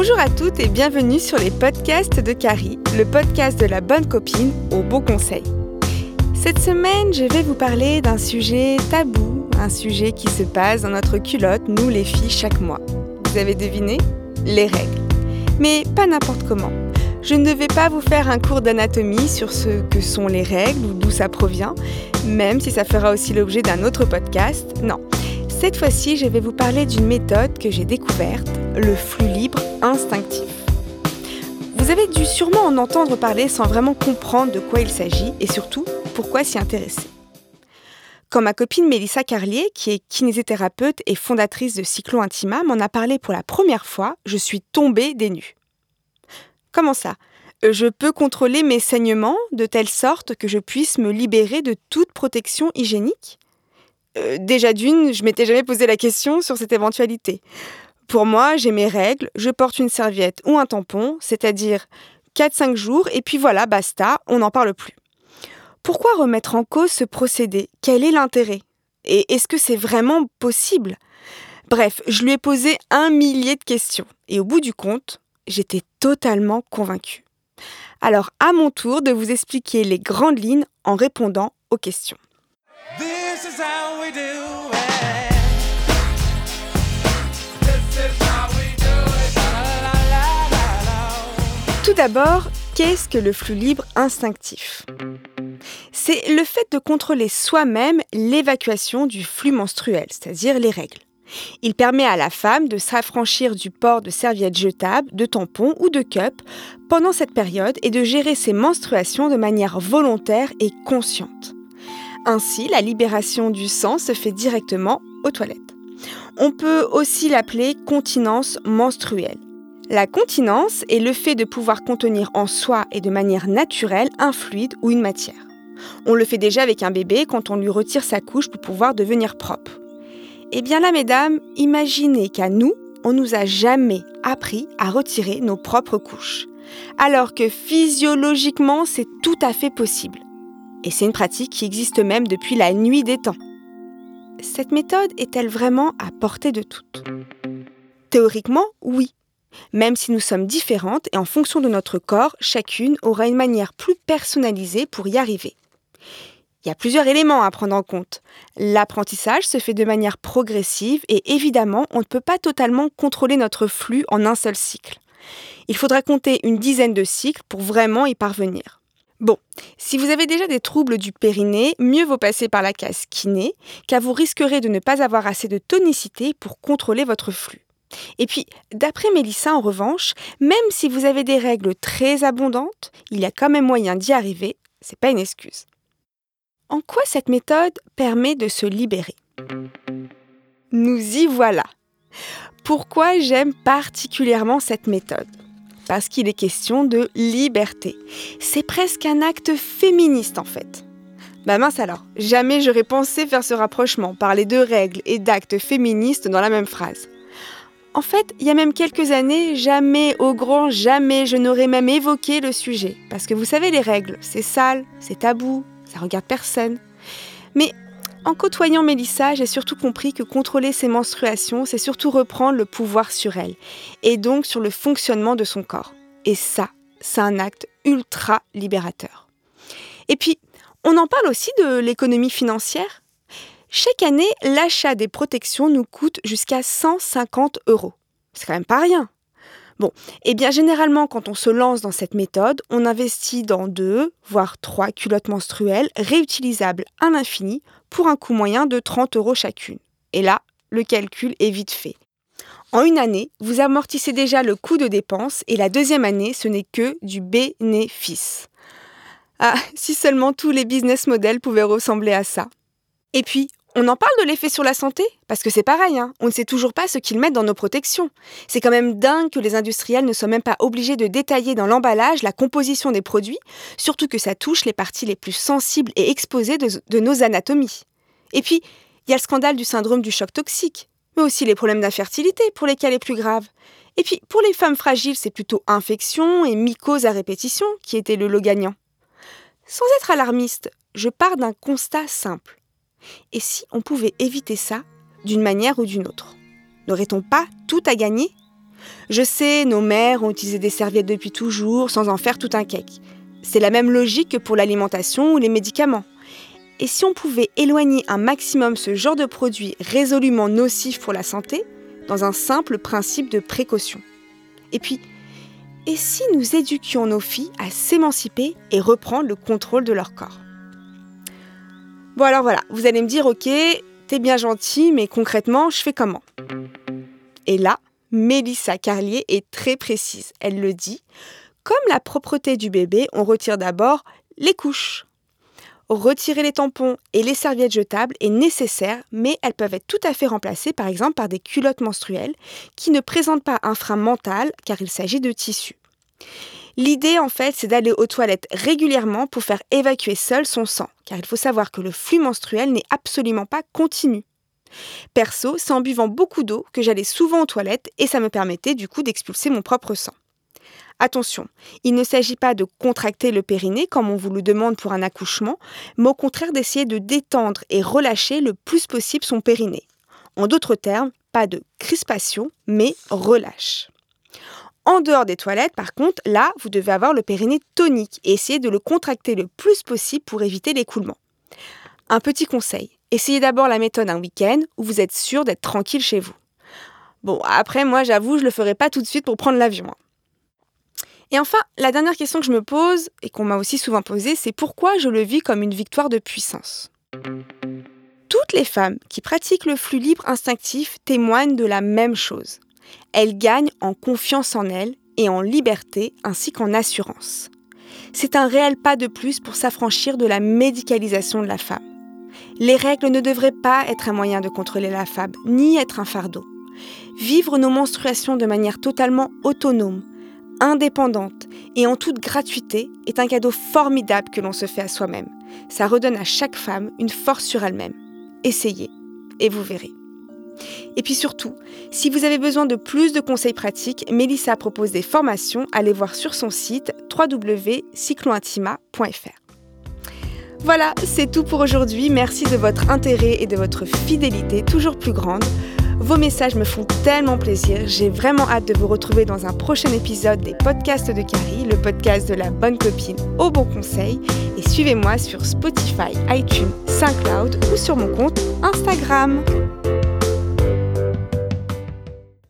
Bonjour à toutes et bienvenue sur les podcasts de Carrie, le podcast de la bonne copine au beau conseil. Cette semaine, je vais vous parler d'un sujet tabou, un sujet qui se passe dans notre culotte, nous les filles, chaque mois. Vous avez deviné? Les règles. Mais pas n'importe comment. Je ne vais pas vous faire un cours d'anatomie sur ce que sont les règles ou d'où ça provient, même si ça fera aussi l'objet d'un autre podcast. Non. Cette fois-ci, je vais vous parler d'une méthode que j'ai découverte, le flux libre instinctif. Vous avez dû sûrement en entendre parler sans vraiment comprendre de quoi il s'agit et surtout pourquoi s'y intéresser. Quand ma copine Mélissa Carlier, qui est kinésithérapeute et fondatrice de Cyclo Intima, m'en a parlé pour la première fois, je suis tombée des nues. Comment ça? Je peux contrôler mes saignements de telle sorte que je puisse me libérer de toute protection hygiénique? Euh, Déjà d'une, je m'étais jamais posé la question sur cette éventualité. Pour moi, j'ai mes règles, je porte une serviette ou un tampon, c'est-à-dire 4-5 jours, et puis voilà, basta, on n'en parle plus. Pourquoi remettre en cause ce procédé? Quel est l'intérêt? Et est-ce que c'est vraiment possible? Bref, je lui ai posé un millier de questions, et au bout du compte, j'étais totalement convaincue. Alors à mon tour de vous expliquer les grandes lignes en répondant aux questions. Tout d'abord, qu'est-ce que le flux libre instinctif? C'est le fait de contrôler soi-même l'évacuation du flux menstruel, c'est-à-dire les règles. Il permet à la femme de s'affranchir du port de serviettes jetables, de tampons ou de cups pendant cette période et de gérer ses menstruations de manière volontaire et consciente. Ainsi, la libération du sang se fait directement aux toilettes. On peut aussi l'appeler continence menstruelle. La continence est le fait de pouvoir contenir en soi et de manière naturelle un fluide ou une matière. On le fait déjà avec un bébé quand on lui retire sa couche pour pouvoir devenir propre. Eh bien là, mesdames, imaginez qu'à nous, on nous a jamais appris à retirer nos propres couches. Alors que physiologiquement, c'est tout à fait possible. Et c'est une pratique qui existe même depuis la nuit des temps. Cette méthode est-elle vraiment à portée de toutes? Théoriquement, oui. Même si nous sommes différentes et en fonction de notre corps, chacune aura une manière plus personnalisée pour y arriver. Il y a plusieurs éléments à prendre en compte. L'apprentissage se fait de manière progressive et évidemment, on ne peut pas totalement contrôler notre flux en un seul cycle. Il faudra compter une dizaine de cycles pour vraiment y parvenir. Bon, si vous avez déjà des troubles du périnée, mieux vaut passer par la case kiné, car vous risquerez de ne pas avoir assez de tonicité pour contrôler votre flux. Et puis, d'après Mélissa, en revanche, même si vous avez des règles très abondantes, il y a quand même moyen d'y arriver, c'est pas une excuse. En quoi cette méthode permet de se libérer? Nous y voilà. Pourquoi j'aime particulièrement cette méthode? Parce qu'il est question de liberté. C'est presque un acte féministe en fait. Bah mince alors, jamais j'aurais pensé faire ce rapprochement, parler de règles et d'actes féministes dans la même phrase. En fait, il y a même quelques années, jamais, au grand jamais, je n'aurais même évoqué le sujet. Parce que vous savez, les règles, c'est sale, c'est tabou, ça regarde personne. Mais en côtoyant Mélissa, j'ai surtout compris que contrôler ses menstruations, c'est surtout reprendre le pouvoir sur elle, et donc sur le fonctionnement de son corps. Et ça, c'est un acte ultra libérateur. Et puis, on en parle aussi de l'économie financière. Chaque année, l'achat des protections nous coûte jusqu'à 150 euros. C'est quand même pas rien. Bon, eh bien généralement quand on se lance dans cette méthode, on investit dans deux, voire trois culottes menstruelles réutilisables à l'infini pour un coût moyen de 30 euros chacune. Et là, le calcul est vite fait. En une année, vous amortissez déjà le coût de dépense et la deuxième année, ce n'est que du bénéfice. Ah, si seulement tous les business models pouvaient ressembler à ça. Et puis, on en parle de l'effet sur la santé? Parce que c'est pareil, hein. on ne sait toujours pas ce qu'ils mettent dans nos protections. C'est quand même dingue que les industriels ne soient même pas obligés de détailler dans l'emballage la composition des produits, surtout que ça touche les parties les plus sensibles et exposées de, nos anatomies. Et puis, il y a le scandale du syndrome du choc toxique, mais aussi les problèmes d'infertilité pour les cas les plus graves. Et puis, pour les femmes fragiles, c'est plutôt infection et mycose à répétition qui étaient le lot gagnant. Sans être alarmiste, je pars d'un constat simple. Et si on pouvait éviter ça d'une manière ou d'une autre? N'aurait-on pas tout à gagner? Je sais, nos mères ont utilisé des serviettes depuis toujours sans en faire tout un cake. C'est la même logique que pour l'alimentation ou les médicaments. Et si on pouvait éloigner un maximum ce genre de produits résolument nocifs pour la santé, dans un simple principe de précaution? Et puis, et si nous éduquions nos filles à s'émanciper et reprendre le contrôle de leur corps? Bon alors voilà, vous allez me dire, ok, t'es bien gentil, mais concrètement, je fais comment? Et là, Mélissa Carlier est très précise. Elle le dit, comme la propreté du bébé, on retire d'abord les couches. Retirer les tampons et les serviettes jetables est nécessaire, mais elles peuvent être tout à fait remplacées par exemple par des culottes menstruelles qui ne présentent pas un frein mental car il s'agit de tissu. L'idée en fait c'est d'aller aux toilettes régulièrement pour faire évacuer seul son sang, car il faut savoir que le flux menstruel n'est absolument pas continu. Perso, c'est en buvant beaucoup d'eau que j'allais souvent aux toilettes et ça me permettait du coup d'expulser mon propre sang. Attention, il ne s'agit pas de contracter le périnée comme on vous le demande pour un accouchement, mais au contraire d'essayer de détendre et relâcher le plus possible son périnée. En d'autres termes, pas de crispation, mais relâche. En dehors des toilettes, par contre, là, vous devez avoir le périnée tonique et essayer de le contracter le plus possible pour éviter l'écoulement. Un petit conseil, essayez d'abord la méthode un week-end où vous êtes sûr d'être tranquille chez vous. Bon, après, moi, j'avoue, je le ferai pas tout de suite pour prendre l'avion. Hein. Et enfin, la dernière question que je me pose, et qu'on m'a aussi souvent posée, c'est pourquoi je le vis comme une victoire de puissance? Toutes les femmes qui pratiquent le flux libre instinctif témoignent de la même chose. Elles gagnent en confiance en elles et en liberté ainsi qu'en assurance. C'est un réel pas de plus pour s'affranchir de la médicalisation de la femme. Les règles ne devraient pas être un moyen de contrôler la femme, ni être un fardeau. Vivre nos menstruations de manière totalement autonome, indépendante et en toute gratuité est un cadeau formidable que l'on se fait à soi-même. Ça redonne à chaque femme une force sur elle-même. Essayez et vous verrez. Et puis surtout, si vous avez besoin de plus de conseils pratiques, Mélissa propose des formations. Allez voir sur son site www.cyclointima.fr. Voilà, c'est tout pour aujourd'hui. Merci de votre intérêt et de votre fidélité toujours plus grande. Vos messages me font tellement plaisir. J'ai vraiment hâte de vous retrouver dans un prochain épisode des podcasts de Carrie, le podcast de la bonne copine au bon conseil. Et suivez-moi sur Spotify, iTunes, SoundCloud ou sur mon compte Instagram.